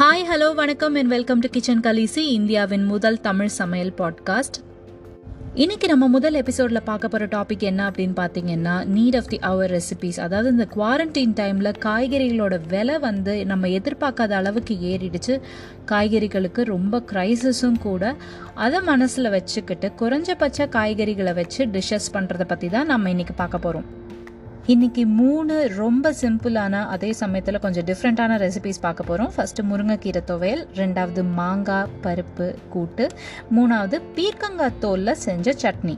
Hi hello வணக்கம் and welcome to kitchen Khaleesi இந்தியாவின் முதல் தமிழ் சமையல் பாட்காஸ்ட் இன்னைக்கு நம்ம முதல் எபிசோடில் பார்க்க போகிற டாபிக் என்ன அப்படின்னு பார்த்தீங்கன்னா need of the hour recipes அதாவது இந்த குவாரண்டைன் டைமில் காய்கறிகளோட விலை வந்து நம்ம எதிர்பார்க்காத அளவுக்கு ஏறிடுச்சு. காய்கறிகளுக்கு ரொம்ப க்ரைசஸும் கூட. அதை மனசில் வச்சுக்கிட்டு குறைஞ்சபட்ச காய்கறிகளை வச்சு டிஷ்ஷஸ் பண்ணுறதை பற்றி தான் நம்ம இன்னைக்கு பார்க்க போகிறோம் இன்னைக்கு மூணு ரொம்ப சிம்பிளான அதே சமயத்தில் கொஞ்சம் டிஃப்ரெண்ட்டான ரெசிபிஸ் பார்க்க போகிறோம் ஃபஸ்ட்டு முருங்கைக்கீரை துவையல் ரெண்டாவது மாங்காய் பருப்பு கூட்டு மூணாவது பீர்க்கங்காய் தோலில் செஞ்ச சட்னி.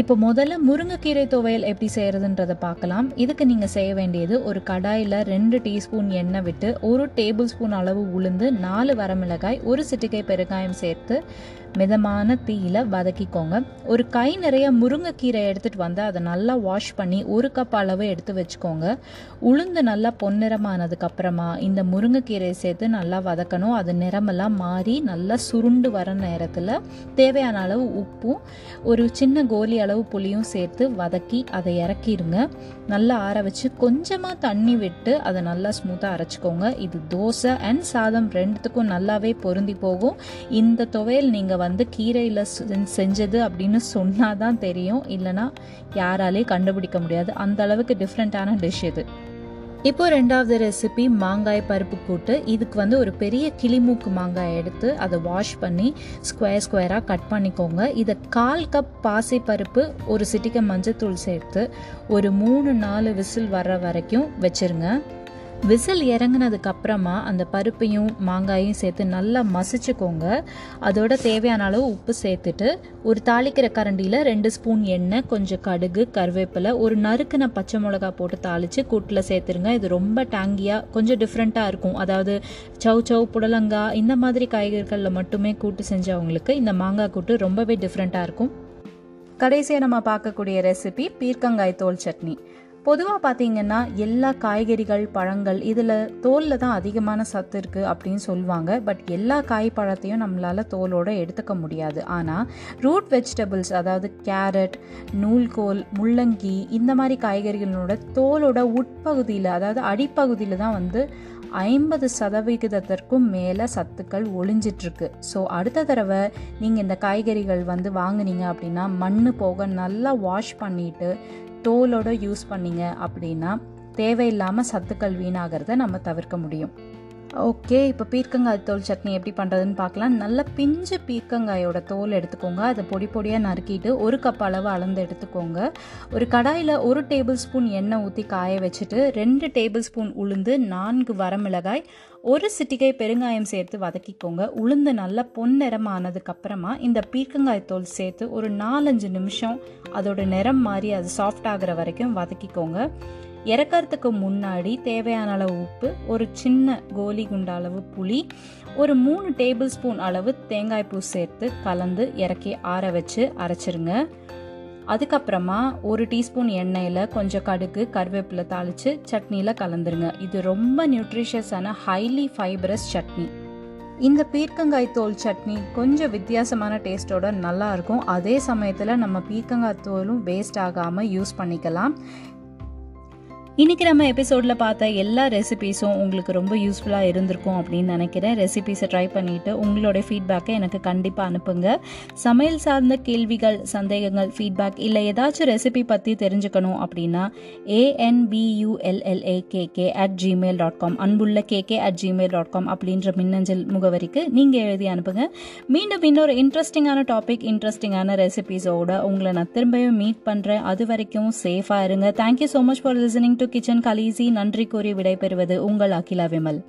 இப்போ முதல்ல முருங்கைக்கீரை துவையல் எப்படி செய்கிறதுன்றத பார்க்கலாம். இதுக்கு நீங்கள் செய்ய வேண்டியது ஒரு கடாயில் ரெண்டு டீஸ்பூன் எண்ணெய் விட்டு ஒரு டேபிள் ஸ்பூன் அளவு உளுந்து நாலு வரமிளகாய் ஒரு சிட்டிகை பெருங்காயம் சேர்த்து மிதமான தீயில வதக்கிக்கோங்க. ஒரு கை நிறைய முருங்கைக்கீரை எடுத்துட்டு வந்து அதை நல்லா வாஷ் பண்ணி ஒரு கப் அளவு எடுத்து வச்சுக்கோங்க. உளுந்து நல்லா பொன்னிறமானதுக்கு அப்புறமா இந்த முருங்கைக்கீரையை சேர்த்து நல்லா வதக்கணும். அது நிறமெல்லாம் மாறி நல்லா சுருண்டு வர நேரத்தில் தேவையான அளவு உப்பும் ஒரு சின்ன கோலி அளவு புளியும் சேர்த்து வதக்கி அதை இறக்கிடுங்க. நல்லா ஆற வச்சு கொஞ்சமாக தண்ணி விட்டு அதை நல்லா ஸ்மூத்தாக அரைச்சிக்கோங்க. இது தோசை அண்ட் சாதம் ரெண்டுத்துக்கும் நல்லாவே பொருந்தி போகும். இந்த துவையல் நீங்கள் வந்து கீரையில் செஞ்சது அப்படின்னு சொன்னால் தான் தெரியும். இல்லைனா யாராலே கண்டுபிடிக்க முடியாது. அந்த அளவுக்கு டிஃப்ரெண்ட்டான டிஷ் இது. இப்போ ரெண்டாவது ரெசிபி மாங்காய் பருப்பு கூட்டு. இதுக்கு வந்து ஒரு பெரிய கிளிமூக்கு மாங்காய் எடுத்து அதை வாஷ் பண்ணி ஸ்கொயர் ஸ்கொயராக கட் பண்ணிக்கோங்க. இதை கால் கப் பாசி பருப்பு ஒரு சிட்டிக்க மஞ்சத்தூள் சேர்த்து ஒரு மூணு நாலு விசில் வர்ற வரைக்கும் வச்சுருங்க. விசில் இறங்கினதுக்கு அப்புறமா அந்த பருப்பையும் மாங்காயும் சேர்த்து நல்லா மசிச்சுக்கோங்க. அதோட தேவையான அளவு உப்பு சேர்த்துட்டு ஒரு தாளிக்கிற கரண்டியில் ரெண்டு ஸ்பூன் எண்ணெய் கொஞ்சம் கடுகு கருவேப்பிலை ஒரு நறுக்குன பச்சை மிளகா போட்டு தாளித்து கூட்டில் சேர்த்துருங்க. இது ரொம்ப டேங்கியாக கொஞ்சம் டிஃப்ரெண்ட்டாக இருக்கும். அதாவது சவ் சவ் புடலங்காய் இந்த மாதிரி காய்கறிகளில் மட்டுமே கூட்டு செஞ்சவங்களுக்கு இந்த மாங்காய் கூட்டு ரொம்பவே டிஃப்ரெண்ட்டாக இருக்கும். கடைசியாக நம்ம பார்க்கக்கூடிய ரெசிபி பீர்க்கங்காய் தோல் சட்னி. பொதுவாக பார்த்தீங்கன்னா எல்லா காய்கறிகள் பழங்கள் இதில் தோலில் தான் அதிகமான சத்து இருக்குது அப்படின்னு சொல்லுவாங்க. பட் எல்லா காய் பழத்தையும் நம்மளால் தோலோடு எடுத்துக்க முடியாது. ஆனால் ரூட் வெஜிடபிள்ஸ் அதாவது கேரட் நூல்கோல் முள்ளங்கி இந்த மாதிரி காய்கறிகளோட தோலோட உட்பகுதியில் அதாவது அடிப்பகுதியில் தான் வந்து ஐம்பது சதவிகிதத்திற்கும் மேலே சத்துக்கள் ஒளிஞ்சிட்ருக்கு. ஸோ அடுத்த தடவை நீங்கள் இந்த காய்கறிகள் வந்து வாங்குனீங்க அப்படின்னா மண் போக நல்லா வாஷ் பண்ணிவிட்டு தோலோட யூஸ் பண்ணீங்க அப்படின்னா தேவையில்லாமல் சத்துக்கள் வீணாகிறத நம்ம தவிர்க்க முடியும். ஓகே இப்போ பீர்க்கங்காய் தோல் சட்னி எப்படி பண்ணுறதுன்னு பார்க்கலாம். நல்ல பிஞ்சு பீர்க்கங்காயோட தோல் எடுத்துக்கோங்க. அதை பொடி பொடியாக நறுக்கிட்டு ஒரு கப் அளவு அளந்து எடுத்துக்கோங்க. ஒரு கடாயில் ஒரு டேபிள் ஸ்பூன் எண்ணெய் ஊற்றி காய வச்சுட்டு ரெண்டு டேபிள் ஸ்பூன் உளுந்து நான்கு வரமிளகாய் ஒரு சிட்டிகை பெருங்காயம் சேர்த்து வதக்கிக்கோங்க. உளுந்து நல்லா பொன்னிறமானதுக்கு அப்புறமா இந்த பீர்க்கங்காய் தோல் சேர்த்து ஒரு நாலஞ்சு நிமிஷம் அதோட நிறம் மாறி அது சாஃப்ட் ஆகிற வரைக்கும் வதக்கிக்கோங்க. இறக்கறதுக்கு முன்னாடி தேவையான அளவு உப்பு ஒரு சின்ன கோலி குண்ட அளவு புளி ஒரு மூணு டேபிள் ஸ்பூன் அளவு தேங்காய் பூ சேர்த்து கலந்து இறக்கி ஆற வச்சு அரைச்சிருங்க. அதுக்கப்புறமா ஒரு டீஸ்பூன் எண்ணெயில் கொஞ்சம் கடுகு கருவேப்பிலை தாளித்து சட்னியில் கலந்துருங்க. இது ரொம்ப நியூட்ரிஷியஸான ஹைலி ஃபைபரஸ் சட்னி. இந்த பீர்க்கங்காய் தோல் சட்னி கொஞ்சம் வித்தியாசமான டேஸ்ட்டோட நல்லாயிருக்கும் அதே சமயத்தில் நம்ம பீர்க்கங்காய் தோலும் வேஸ்ட் ஆகாமல் யூஸ் பண்ணிக்கலாம். இன்னைக்கு நம்ம எபிசோடில் பார்த்த எல்லா ரெசிபீஸும் உங்களுக்கு ரொம்ப யூஸ்ஃபுல்லாக இருந்திருக்கும் அப்படின்னு நினைக்கிறேன். ரெசிபீஸை ட்ரை பண்ணிவிட்டு உங்களோட ஃபீட்பேக்கை எனக்கு கண்டிப்பாக அனுப்புங்க. சமையல் சார்ந்த கேள்விகள் சந்தேகங்கள் ஃபீட்பேக் இல்லை ஏதாச்சும் ரெசிபி பற்றி தெரிஞ்சுக்கணும் அப்படின்னா ஏஎன்பியூஎல்எல்ஏ KK at Gmail dot com அன்புள்ள KK at Gmail dot com அப்படின்ற மின்னஞ்சல் முகவரிக்கு நீங்கள் எழுதி அனுப்புங்க. மீண்டும் இன்னொரு இன்ட்ரெஸ்டிங்கான டாபிக் இன்ட்ரெஸ்டிங்கான ரெசிபீஸோட உங்களை நான் திரும்பவும் மீட் பண்ணுறேன் அது வரைக்கும் சேஃபாக இருங்க. Thank you so much for listening to kitchen Khaleesi நன்றி கூறி விடைபெறுவது உங்கள் அகிலா விமல்.